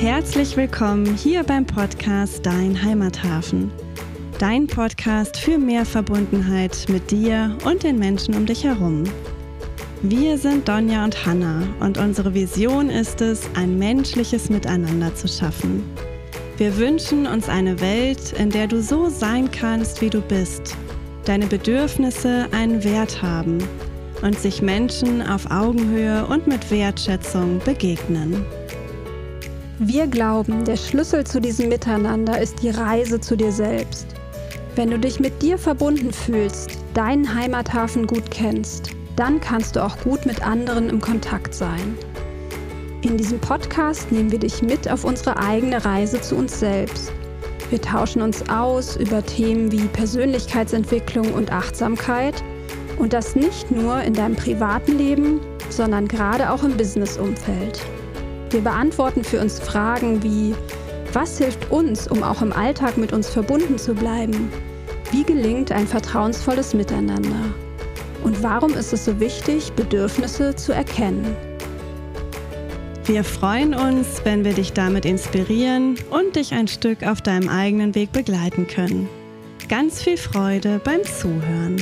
Herzlich willkommen hier beim Podcast Dein Heimathafen. Dein Podcast für mehr Verbundenheit mit dir und den Menschen um dich herum. Wir sind Donja und Hanna und unsere Vision ist es, ein menschliches Miteinander zu schaffen. Wir wünschen uns eine Welt, in der du so sein kannst, wie du bist, deine Bedürfnisse einen Wert haben und sich Menschen auf Augenhöhe und mit Wertschätzung begegnen. Wir glauben, der Schlüssel zu diesem Miteinander ist die Reise zu dir selbst. Wenn du dich mit dir verbunden fühlst, deinen Heimathafen gut kennst, dann kannst du auch gut mit anderen im Kontakt sein. In diesem Podcast nehmen wir dich mit auf unsere eigene Reise zu uns selbst. Wir tauschen uns aus über Themen wie Persönlichkeitsentwicklung und Achtsamkeit und das nicht nur in deinem privaten Leben, sondern gerade auch im Businessumfeld. Wir beantworten für uns Fragen wie, was hilft uns, um auch im Alltag mit uns verbunden zu bleiben? Wie gelingt ein vertrauensvolles Miteinander? Und warum ist es so wichtig, Bedürfnisse zu erkennen? Wir freuen uns, wenn wir dich damit inspirieren und dich ein Stück auf deinem eigenen Weg begleiten können. Ganz viel Freude beim Zuhören.